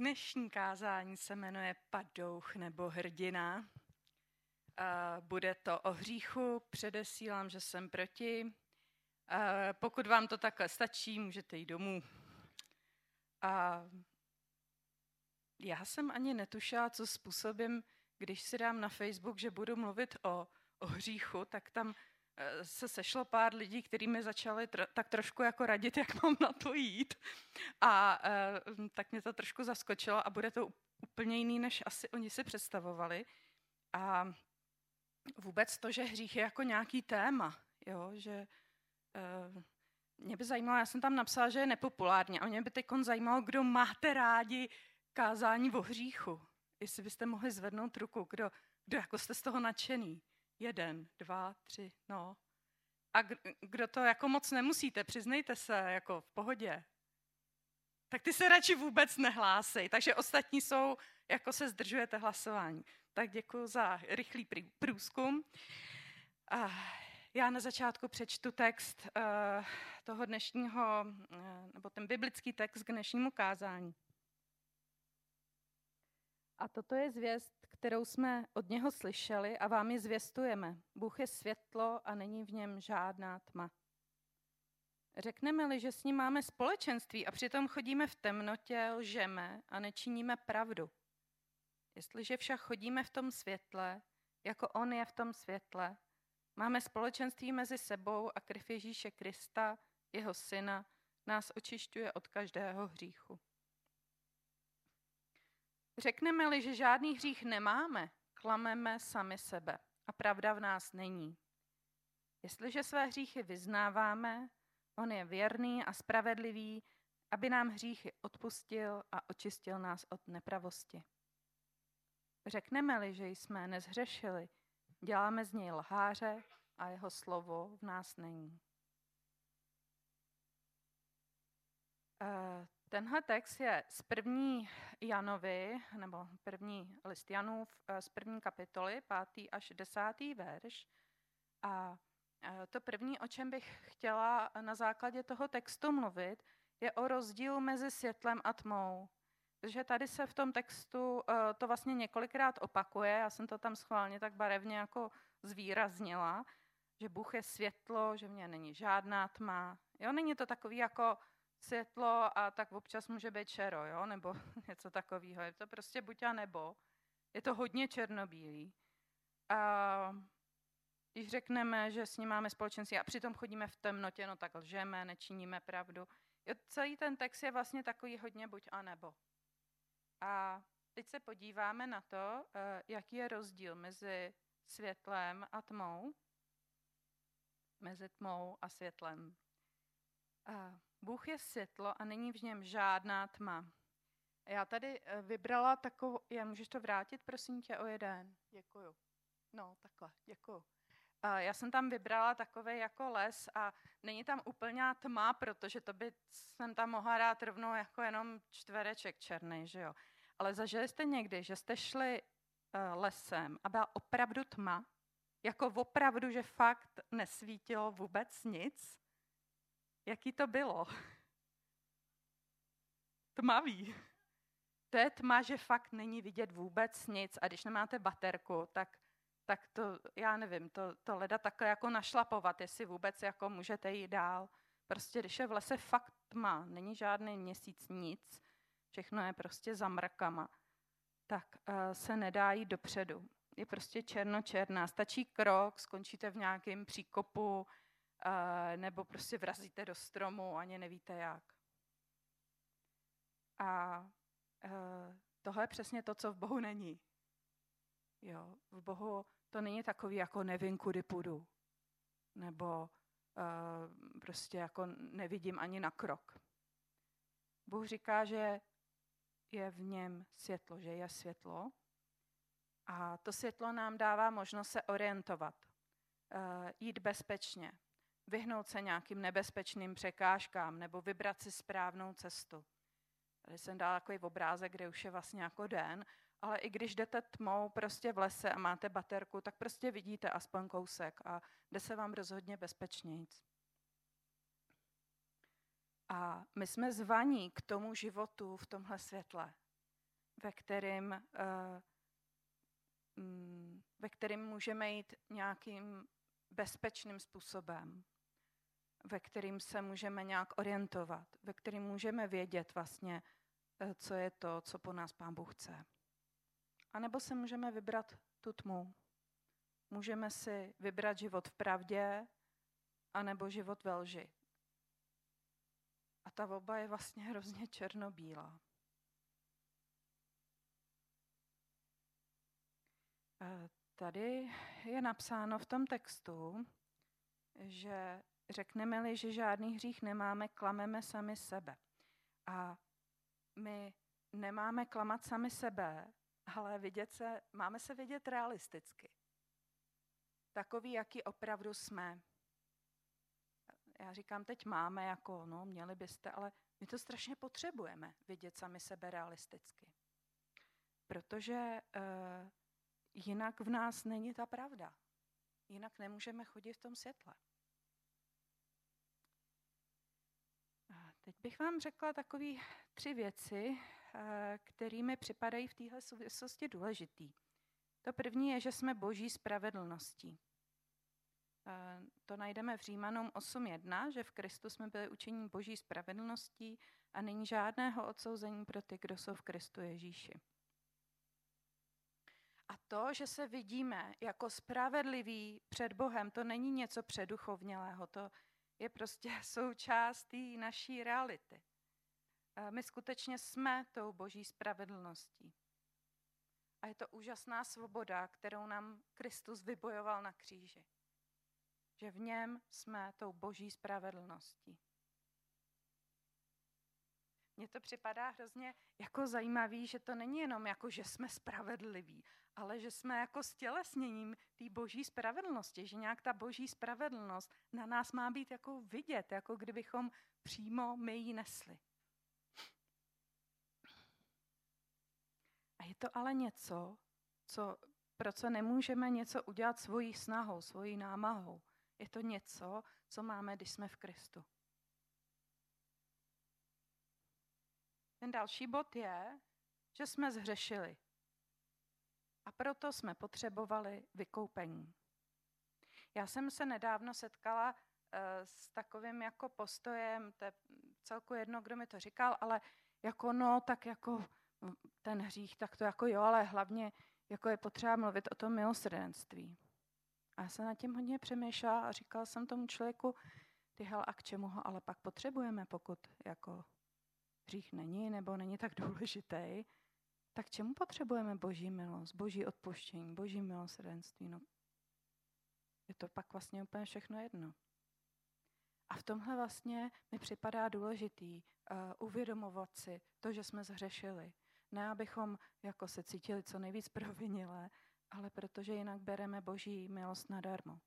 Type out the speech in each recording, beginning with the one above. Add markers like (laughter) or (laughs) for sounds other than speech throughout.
Dnešní kázání se jmenuje Padouch nebo hrdina. Bude to o hříchu, předesílám, že jsem proti. Pokud vám to takhle stačí, můžete jít domů. A já jsem ani netušila, co způsobím, když si dám na Facebook, že budu mluvit o, o hříchu, tak tam se sešlo pár lidí, kteří mi začali tr- tak trošku jako radit, (laughs) jak mám na to jít. A e, tak mě to trošku zaskočilo a bude to úplně jiný, než asi oni si představovali. A vůbec to, že hřích je jako nějaký téma, jo, že e, mě by zajímalo, já jsem tam napsala, že je nepopulární a mě by teď zajímalo, kdo máte rádi kázání o hříchu. Jestli byste mohli zvednout ruku, kdo, kdo jako jste z toho nadšený. Jeden, dva, tři, no. A kdo to jako moc nemusíte, přiznejte se, jako v pohodě. Tak ty se radši vůbec nehlásej. Takže ostatní jsou, jako se zdržujete hlasování. Tak děkuji za rychlý průzkum. A já na začátku přečtu text uh, toho dnešního, uh, nebo ten biblický text k dnešnímu kázání. A toto je zvěst, kterou jsme od něho slyšeli a vám ji zvěstujeme. Bůh je světlo a není v něm žádná tma. Řekneme-li, že s ním máme společenství a přitom chodíme v temnotě, lžeme a nečiníme pravdu. Jestliže však chodíme v tom světle, jako on je v tom světle, máme společenství mezi sebou a krev Ježíše Krista, jeho syna, nás očišťuje od každého hříchu. Řekneme-li, že žádný hřích nemáme, klameme sami sebe a pravda v nás není. Jestliže své hříchy vyznáváme, on je věrný a spravedlivý, aby nám hříchy odpustil a očistil nás od nepravosti. Řekneme-li, že jsme nezhřešili, děláme z něj lháře a jeho slovo v nás není. Eh, Tenhle text je z první Janovi, nebo první list Janův, eh, z první kapitoly, pátý až desátý verš. A eh, to první, o čem bych chtěla na základě toho textu mluvit, je o rozdílu mezi světlem a tmou. Protože tady se v tom textu eh, to vlastně několikrát opakuje, já jsem to tam schválně tak barevně jako zvýraznila, že Bůh je světlo, že v něj není žádná tma. Jo, není to takový jako světlo a tak občas může být čero, jo? nebo (laughs) něco takového. Je to prostě buď a nebo. Je to hodně černobílý. A když řekneme, že s ním máme společenství a přitom chodíme v temnotě, no tak lžeme, nečiníme pravdu. Jo, celý ten text je vlastně takový hodně buď a nebo. A teď se podíváme na to, eh, jaký je rozdíl mezi světlem a tmou, mezi tmou a světlem. A Bůh je světlo a není v něm žádná tma. Já tady eh, vybrala takovou, já můžeš to vrátit, prosím tě, o jeden. Děkuju. No, takhle, děkuju. Já jsem tam vybrala takový jako les a není tam úplně tma, protože to by jsem tam mohla dát rovnou jako jenom čtvereček černý, že jo. Ale zažili jste někdy, že jste šli eh, lesem a byla opravdu tma? Jako opravdu, že fakt nesvítilo vůbec nic? Jaký to bylo? Tmavý. To je tma, že fakt není vidět vůbec nic a když nemáte baterku, tak, tak to, já nevím, to, to leda takhle jako našlapovat, jestli vůbec jako můžete jít dál. Prostě když je v lese fakt tma, není žádný měsíc, nic, všechno je prostě za mrkama, tak uh, se nedá jít dopředu. Je prostě černo-černá. Stačí krok, skončíte v nějakém příkopu, nebo prostě vrazíte do stromu, ani nevíte jak. A e, tohle je přesně to, co v Bohu není. Jo, v Bohu to není takový jako nevím, kudy půjdu. Nebo uh, prostě jako nevidím ani na krok. Bůh říká, že je v něm světlo, že je světlo. A to světlo nám dává možnost se orientovat, jít bezpečně, vyhnout se nějakým nebezpečným překážkám nebo vybrat si správnou cestu. Tady jsem dala takový obrázek, kde už je vlastně jako den, ale i když jdete tmou prostě v lese a máte baterku, tak prostě vidíte aspoň kousek a jde se vám rozhodně bezpečnějc. A my jsme zvaní k tomu životu v tomhle světle. ve kterým, mm, ve kterým můžeme jít nějakým bezpečným způsobem, ve kterým se můžeme nějak orientovat, ve kterým můžeme vědět vlastně, eh, co je to, co po nás Pán Bůh chce. A nebo se můžeme vybrat tu tmu. Můžeme si vybrat život v pravdě, anebo život ve lži. A ta oba je vlastně hrozně černobílá. Eh, tady je napsáno v tom textu, že řekneme-li, že žádný hřích nemáme, klameme sami sebe. A my nemáme klamat sami sebe, ale vidět se, máme se vidět realisticky. Takový, jaký opravdu jsme. Já říkám, teď máme, jako, no, měli byste, ale my to strašně potřebujeme, vidět sami sebe realisticky. Protože uh, jinak v nás není ta pravda. Jinak nemůžeme chodit v tom světle. Teď bych vám řekla takové tři věci, eh, které mi připadají v téhle souvislosti důležitý. To první je, že jsme boží spravedlností. Eh, to najdeme v Římanům 8.1, že v Kristu jsme byli učení boží spravedlností a není žádného odsouzení pro ty, kdo jsou v Kristu Ježíši. A to, že se vidíme jako spravedliví před Bohem, to není něco předuchovnělého, to je prostě (laughs) součástí naší reality. My skutečně jsme tou boží spravedlností. A je to úžasná svoboda, kterou nám Kristus vybojoval na kříži. Že v něm jsme tou boží spravedlností. Mně to připadá hrozně jako zajímavý, že to není jenom jako, že jsme spravedliví, ale že jsme jako stělesněním té boží spravedlnosti, že nějak ta boží spravedlnost na nás má být jako vidět, jako kdybychom přímo my ji nesli. A je to ale něco, co, pro co nemůžeme něco udělat svojí snahou, svojí námahou. Je to něco, co máme, když jsme v Kristu. Ten další bod je, že jsme zhřešili. A proto jsme potřebovali vykoupení. Já jsem se nedávno setkala eh, s takovým jako postojem, to je celku jedno, kdo mi to říkal, ale jako no, tak jako ten hřích, tak to jako jo, ale hlavně jako je potřeba mluvit o tom milosrdenství. A já jsem nad tím hodně přemýšlela a říkala jsem tomu člověku, ty hel, a k čemu ho ale pak potřebujeme, pokud jako hřích není nebo není tak (laughs) důležitý, tak čemu potřebujeme boží milost, boží odpuštění, boží milosrdenství? No, je to pak vlastně úplně všechno jedno. A v tomhle vlastně mi připadá důležitý uh, uvědomovat si to, že jsme zhřešili. Ne, abychom jako se cítili co nejvíc (laughs) provinile, ale protože jinak bereme boží milost nadarmo.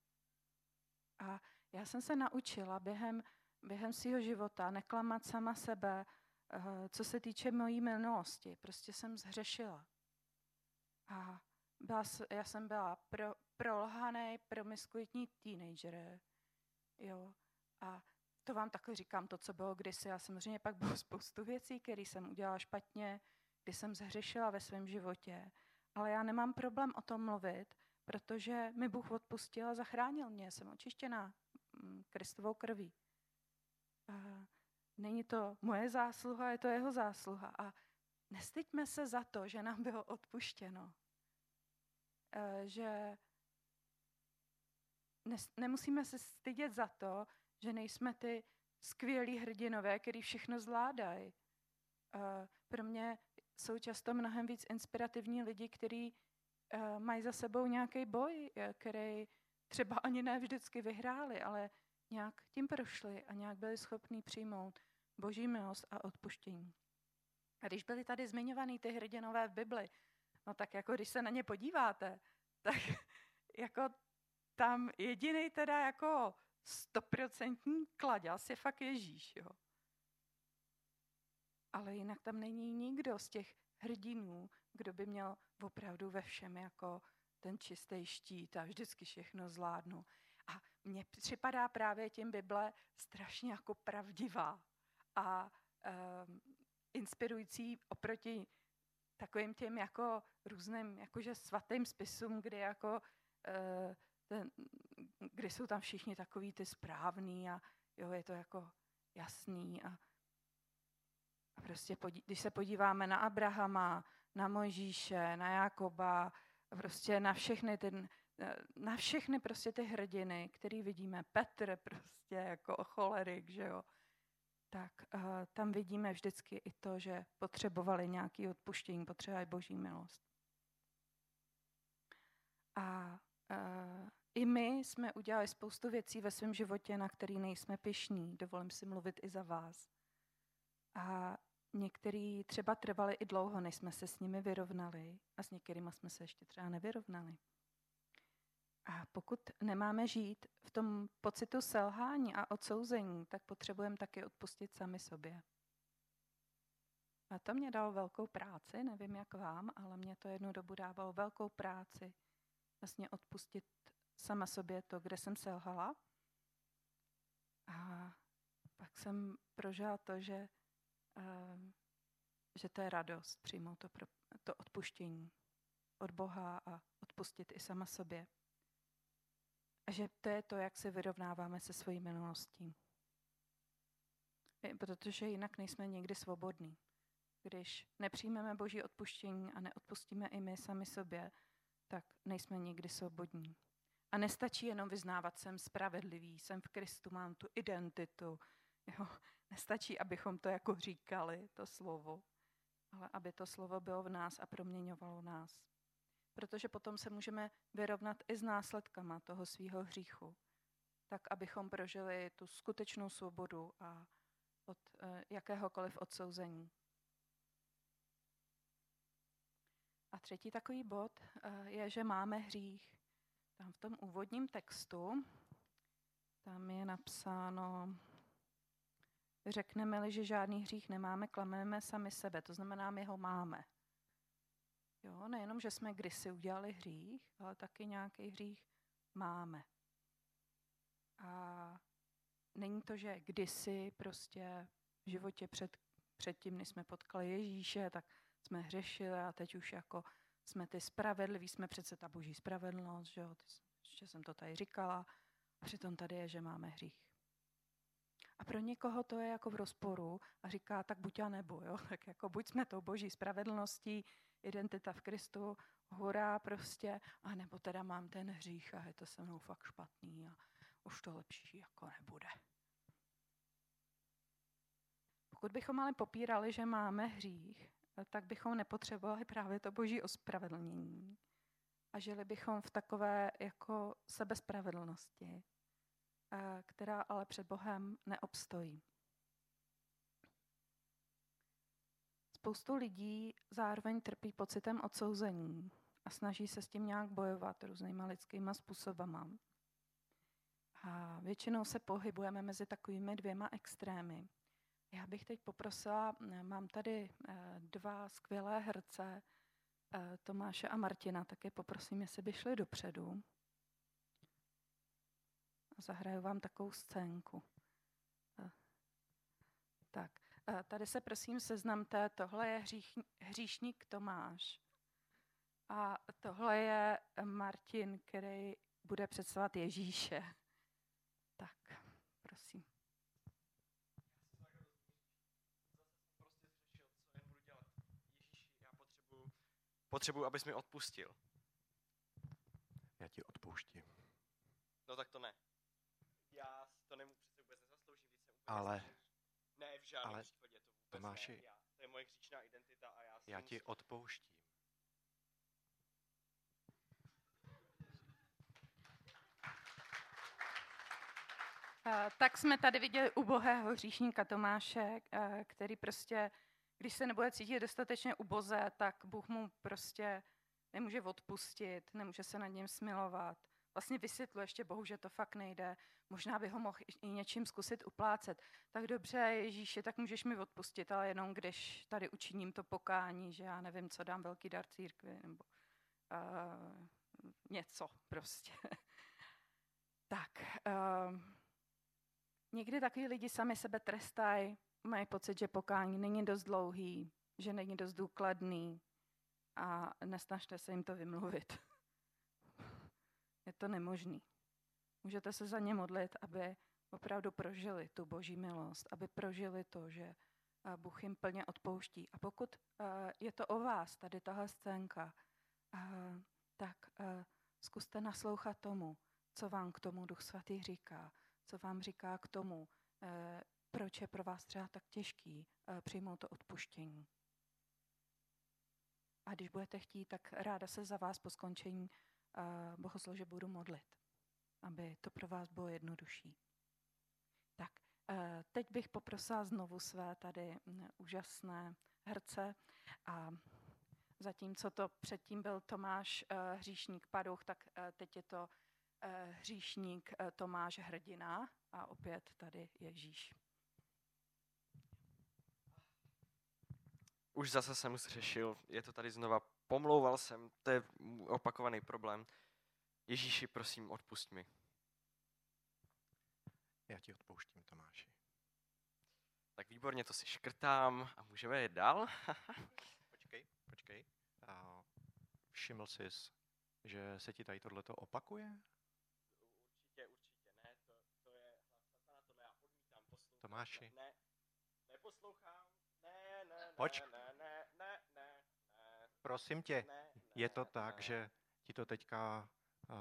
A já jsem se naučila během, během svého života neklamat sama sebe, co se týče mojí minulosti. Prostě jsem zhřešila. A byla, já jsem byla pro, prolhaný, promiskuitní teenager. Jo. A to vám takhle říkám, to, co bylo kdysi. A samozřejmě pak bylo spoustu věcí, které jsem udělala špatně, kdy jsem zhřešila ve svém životě. Ale já nemám problém o tom mluvit, protože mi Bůh odpustil a zachránil mě. Jsem očištěná mm, Kristovou krví. A Není to moje zásluha, je to jeho zásluha. A nestyďme se za to, že nám bylo odpuštěno. E, že nemusíme se stydět za to, že nejsme ty skvělí hrdinové, který všechno zvládají. E, pro mě jsou často mnohem víc inspirativní lidi, kteří e, mají za sebou nějaký boj, který třeba ani ne vždycky vyhráli, ale nějak tím prošli a nějak byli schopní přijmout boží milost a odpuštění. A když byly tady zmiňovaný ty hrdinové v Bibli, no tak jako když se na ně podíváte, (laughs) tak jako tam jediný teda jako stoprocentní kladěz je fakt Ježíš, jo. Ale jinak tam není nikdo z těch hrdinů, kdo by měl opravdu ve všem jako ten čistý štít a vždycky všechno zvládnu. Mně připadá právě tím Bible strašně jako pravdivá a um, inspirující oproti takovým těm jako různým jakože svatým spisům, kdy jako uh, ten, kdy jsou tam všichni takový ty správný a jo, je to jako jasný a, a prostě podí, když se podíváme na Abrahama, na Mojžíše, na Jakoba, prostě na všechny ten, na všechny prostě ty hrdiny, který vidíme, Petr prostě jako cholerik, že jo, tak uh, tam vidíme vždycky i to, že potřebovali nějaké odpuštění, potřebovali boží milost. A uh, i my jsme udělali spoustu věcí ve svém životě, na který nejsme pišní. Dovolím si mluvit i za vás. A některý třeba trvali i dlouho, než jsme se s nimi vyrovnali a s některými jsme se ještě třeba nevyrovnali. A pokud nemáme žít v tom pocitu selhání a odsouzení, tak potřebujeme taky odpustit sami sobě. A to mě dalo velkou práci, nevím jak vám, ale mě to jednu dobu dávalo velkou práci vlastně odpustit sama sobě to, kde jsem selhala. A pak jsem prožila to, že, uh, že to je radost přijmout to, to odpuštění od Boha a odpustit i sama sobě. A že to je to, jak se vyrovnáváme se svojí minulostí. Protože jinak nejsme nikdy svobodní. Když nepřijmeme Boží odpuštění a neodpustíme i my sami sobě, tak nejsme nikdy svobodní. A nestačí jenom vyznávat, jsem spravedlivý, jsem v Kristu, mám tu identitu. Jo? Nestačí, abychom to jako říkali, to slovo, ale aby to slovo bylo v nás a proměňovalo nás. Protože potom se můžeme vyrovnat i s následkama toho svého hříchu, tak abychom prožili tu skutečnou svobodu a od eh, jakéhokoliv odsouzení. A třetí takový bod eh, je, že máme hřích. Tam v tom úvodním textu, tam je napsáno, řekneme-li, že žádný hřích nemáme, klameme sami sebe, to znamená, my ho máme. Jo, nejenom, že jsme kdysi udělali hřích, ale taky nějaký hřích máme. A není to, že kdysi prostě v životě před, předtím, než jsme potkali Ježíše, tak jsme hřešili a teď už jako jsme ty spravedliví, jsme přece ta boží spravedlnost, že jo, ještě jsem to tady říkala, a přitom tady je, že máme hřích. A pro někoho to je jako v rozporu a říká, tak buď a nebo, jo? (laughs) tak jako buď jsme tou boží spravedlností, identita v Kristu, hurá prostě, a nebo teda mám ten hřích a je to se mnou fakt špatný a už to lepší jako nebude. Pokud bychom ale popírali, že máme hřích, tak bychom nepotřebovali právě to boží ospravedlnění. A žili bychom v takové jako sebespravedlnosti, eh, která ale před Bohem neobstojí. Spoustu lidí zároveň trpí pocitem odsouzení a snaží se s tím nějak bojovat různýma lidskýma způsobama. A většinou se pohybujeme mezi takovými dvěma extrémy. Já bych teď poprosila, eh, mám tady eh, dva skvělé herce, eh, Tomáše a Martina, tak je poprosím, jestli by šli dopředu. A zahraju vám takovou scénku. Tak, tady se prosím seznamte, tohle je hřích, hříšník Tomáš. A tohle je Martin, který bude představovat Ježíše. Tak, prosím. Potřebuji, abys mi odpustil. Já ti odpouštím. No tak to ne. Já to nemůžu přece vůbec nezasloužit, když jsem Ale... Ne, v žádném ale, případě to vůbec Tomáši, ne. Já, to je moje hříčná identita a já Já ti odpouštím. tak jsme tady viděli ubohého hříšníka Tomáše, který prostě když se nebude cítit dostatečně uboze, tak Bůh mu prostě nemůže odpustit, nemůže se nad ním smilovat. Vlastně vysvětluje ještě Bohu, že to fakt nejde. Možná by ho mohl i něčím zkusit uplácet. Tak dobře, Ježíši, tak můžeš mi odpustit, ale jenom když tady učiním to pokání, že já nevím, co dám velký dar církvi, nebo uh, něco prostě. (laughs) tak, uh, někdy takový lidi sami sebe trestají, mají pocit, že pokání není dost dlouhý, že není dost důkladný, a nesnažte se jim to vymluvit. (laughs) Je to nemožný. Můžete se za ně modlit, aby opravdu prožili tu boží milost, aby prožili to, že Bůh jim plně odpouští. A pokud je to o vás, tady tahle scénka, tak zkuste naslouchat tomu, co vám k tomu Duch Svatý říká, co vám říká k tomu, proč je pro vás třeba tak těžký přijmout to odpuštění. A když budete chtít, tak ráda se za vás po skončení bohoslože budu modlit, aby to pro vás bylo jednodušší. Tak, teď bych poprosila znovu své tady úžasné herce a zatímco to předtím byl Tomáš Hříšník Paduch, tak teď je to Eh, hříšník eh, Tomáš Hrdina a opět tady Ježíš. Už zase jsem zřešil, je to tady znova, pomlouval jsem, to je opakovaný problém. Ježíši, prosím, odpust mi. Já ti odpouštím, Tomáši. Tak výborně, to si škrtám a můžeme jít dál. (laughs) počkej, počkej. všiml jsi, že se ti tady tohleto opakuje? Tomáši. Ne, neposlouchám. Ne, ne, Poč. ne, ne, ne, ne, ne. Prosím tě, ne, je to ne, tak, ne. že ti to teďka uh,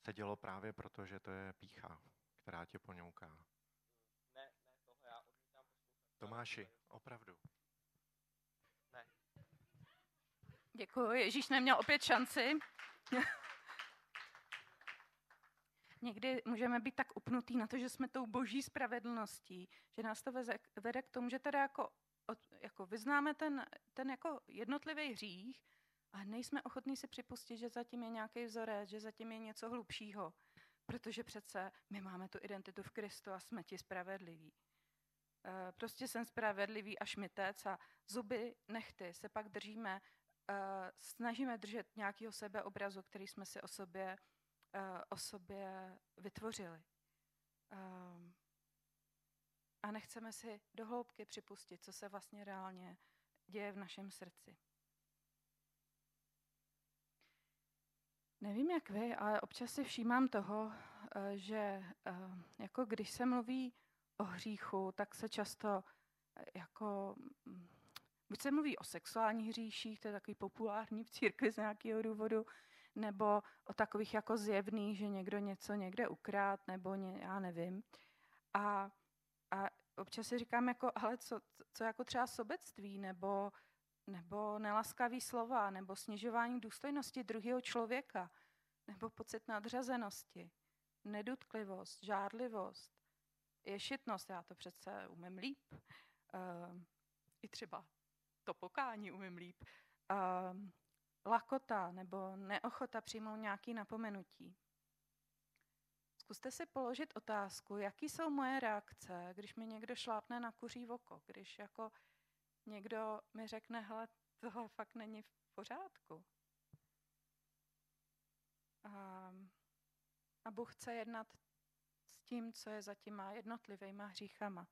se dělo právě proto, že to je pícha, která tě poňouká. Ne, ne, tohle já odmítám poslouchat. Tomáši, opravdu. Ne. Děkuji, Ježíš neměl opět šanci. Někdy můžeme být tak upnutý na to, že jsme tou boží spravedlností, že nás to veze, vede k tomu, že teda jako, jako vyznáme ten, ten jako jednotlivý hřích a nejsme ochotní si připustit, že zatím je nějaký vzorec, že zatím je něco hlubšího. Protože přece my máme tu identitu v Kristu a jsme ti spravedliví. E, prostě jsem spravedlivý až mytec a zuby nechty se pak držíme, e, snažíme držet nějakého sebeobrazu, který jsme si o sobě uh, o sobě vytvořili. A nechceme si dohloubky připustit, co se vlastně reálně děje v našem srdci. Nevím, jak vy, ale občas si všímám toho, eh, že jako když se mluví o hříchu, tak se často jako, mm, buď se mluví o sexuálních hříších, to je takový populární v církvi z nějakého důvodu, nebo o takových jako zjevných, že někdo něco někde ukrát, nebo ně, já nevím. A občas si říkám, jako, ale co, co jako třeba sobectví, nebo, nebo nelaskavý slova, nebo snižování důstojnosti druhého člověka, nebo pocit nadřazenosti, nedutklivost, žádlivost, ješitnost, já to přece umím líp. Uh, I třeba to pokání umím líp. Uh, lakota nebo neochota přijmout nějaké napomenutí. Zkuste si položit otázku, jaký jsou moje reakce, když mi někdo šlápne na kuří oko, když jako někdo mi řekne, hele, tohle fakt není v pořádku. A, a Bůh chce jednat s tím, co je za těma jednotlivýma hříchama.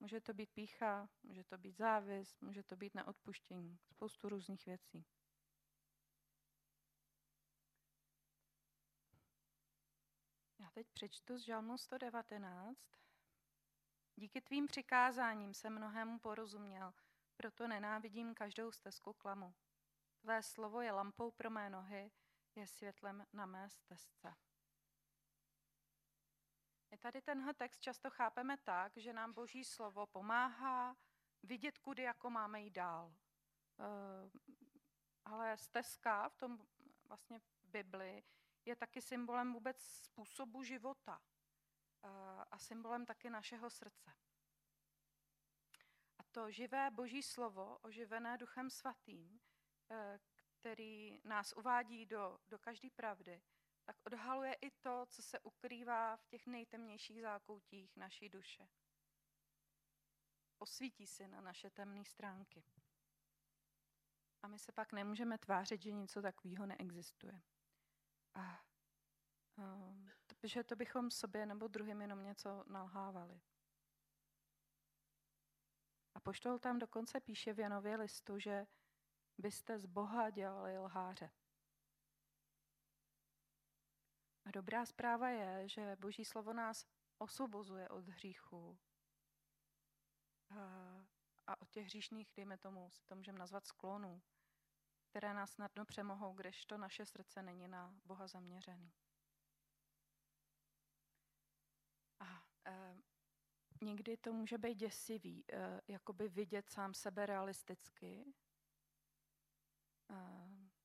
Může to být pícha, může to být závis, může to být neodpuštění, spoustu různých věcí. Teď přečtu z Žalmu 119. Díky tvým přikázáním se mnohému porozuměl, proto nenávidím každou stezku klamu. Tvé slovo je lampou pro mé nohy, je světlem na mé stezce. My tady tenhle text často chápeme tak, že nám Boží slovo pomáhá vidět, kudy jako máme jít dál. Uh, ale stezka v tom vlastně v Bibli je taky symbolem vůbec způsobu života a symbolem taky našeho srdce. A to živé boží slovo, oživené duchem svatým, e, který nás uvádí do, do každé pravdy, tak odhaluje i to, co se ukrývá v těch nejtemnějších zákoutích naší duše. Osvítí si na naše temné stránky. A my se pak nemůžeme tvářit, že něco takového neexistuje. A um, že to bychom sobě nebo druhým jenom něco nalhávali. A poštol tam dokonce píše v Janově listu, že byste z Boha dělali lháře. A dobrá zpráva je, že Boží slovo nás osvobozuje od hříchu a, a od těch hříšných, dejme tomu, si to můžeme nazvat sklonů, které nás snadno přemohou, kdežto naše srdce není na Boha zaměřený. A e, někdy to může být děsivý, e, jakoby vidět sám sebe realisticky. E,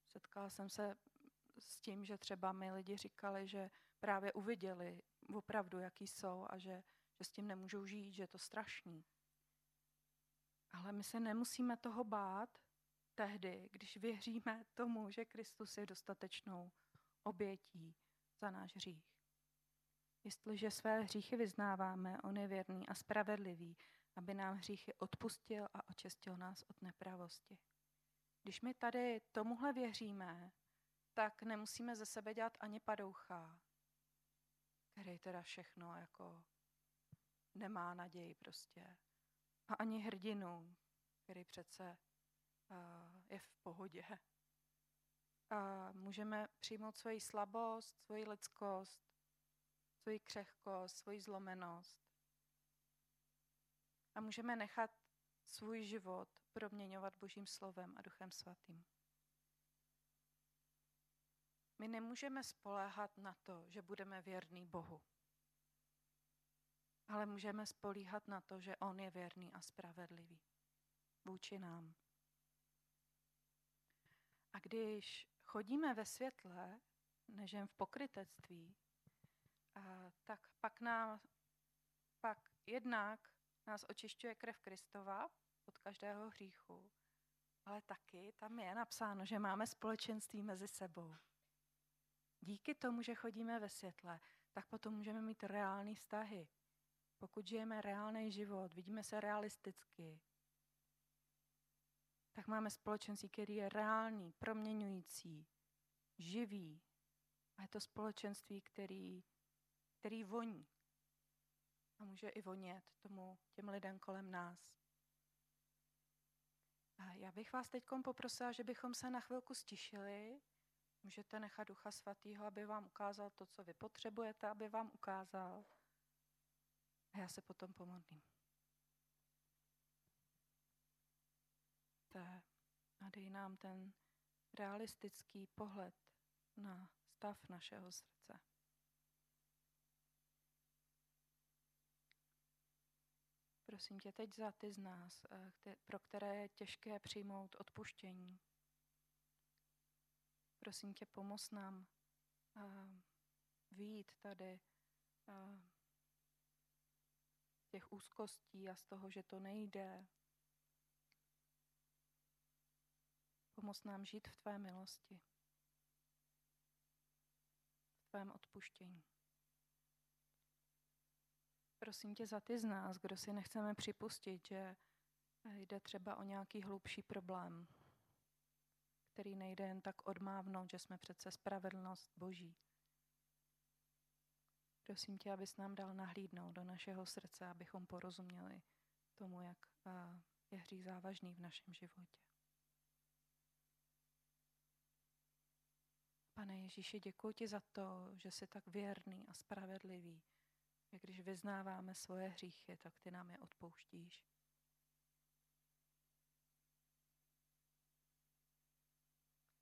setkala jsem se s tím, že třeba mi lidi říkali, že právě uviděli opravdu, jaký jsou a že, že s tím nemůžou žít, že je to strašný. Ale my se nemusíme toho bát tehdy, když věříme tomu, že Kristus je dostatečnou obětí za náš hřích. Jestliže své hříchy vyznáváme, on je věrný a spravedlivý, aby nám hříchy odpustil a očistil nás od nepravosti. Když my tady tomuhle věříme, tak nemusíme ze sebe dělat ani padoucha, který teda všechno jako nemá naději prostě. A ani hrdinu, který přece je v pohodě. A můžeme přijmout svoji slabost, svoji lidskost, svoji křehkost, svoji zlomenost. A můžeme nechat svůj život proměňovat Božím slovem a Duchem Svatým. My nemůžeme spoléhat na to, že budeme věrní Bohu. Ale můžeme spolíhat na to, že On je věrný a spravedlivý vůči nám. A když chodíme ve světle, než jen v pokrytectví, a tak pak, nám, pak jednak nás očišťuje krev Kristova od každého hříchu, ale taky tam je napsáno, že máme společenství mezi sebou. Díky tomu, že chodíme ve světle, tak potom můžeme mít reální vztahy. Pokud žijeme reálný život, vidíme se realisticky, tak máme společenství, který je reálný, proměňující, živý. A je to společenství, který, který voní. A může i vonět tomu, těm lidem kolem nás. A já bych vás teď poprosila, že bychom se na chvilku stišili Můžete nechat Ducha Svatého, aby vám ukázal to, co vy potřebujete, aby vám ukázal. A já se potom pomodlím. A dej nám ten realistický pohled na stav našeho srdce. Prosím tě teď za ty z nás, eh, pro které je těžké přijmout odpuštění, prosím tě, pomoz nám uh, výjít tady uh, těch úzkostí a z toho, že to nejde. Pomoz nám žít v tvé milosti, v tvém odpuštění. Prosím tě za ty z nás, kdo si nechceme připustit, že jde třeba o nějaký hlubší problém, který nejde jen tak odmávnout, že jsme přece spravedlnost Boží. Prosím tě, abys nám dal nahlídnout do našeho srdce, abychom porozuměli tomu, jak je hřích závažný v našem životě. Pane Ježíši, děkuji ti za to, že jsi tak věrný a spravedlivý, že když vyznáváme svoje hříchy, tak ty nám je odpouštíš.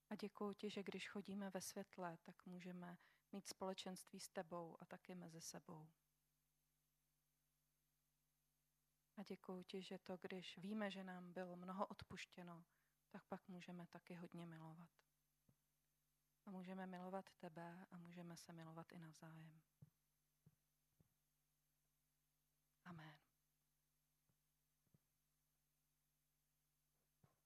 A děkuji ti, že když chodíme ve světle, tak můžeme mít společenství s tebou a taky mezi sebou. A děkuji ti, že to, když víme, že nám bylo mnoho odpuštěno, tak pak můžeme taky hodně milovat. A můžeme milovat tebe a můžeme se milovat i navzájem. Amen.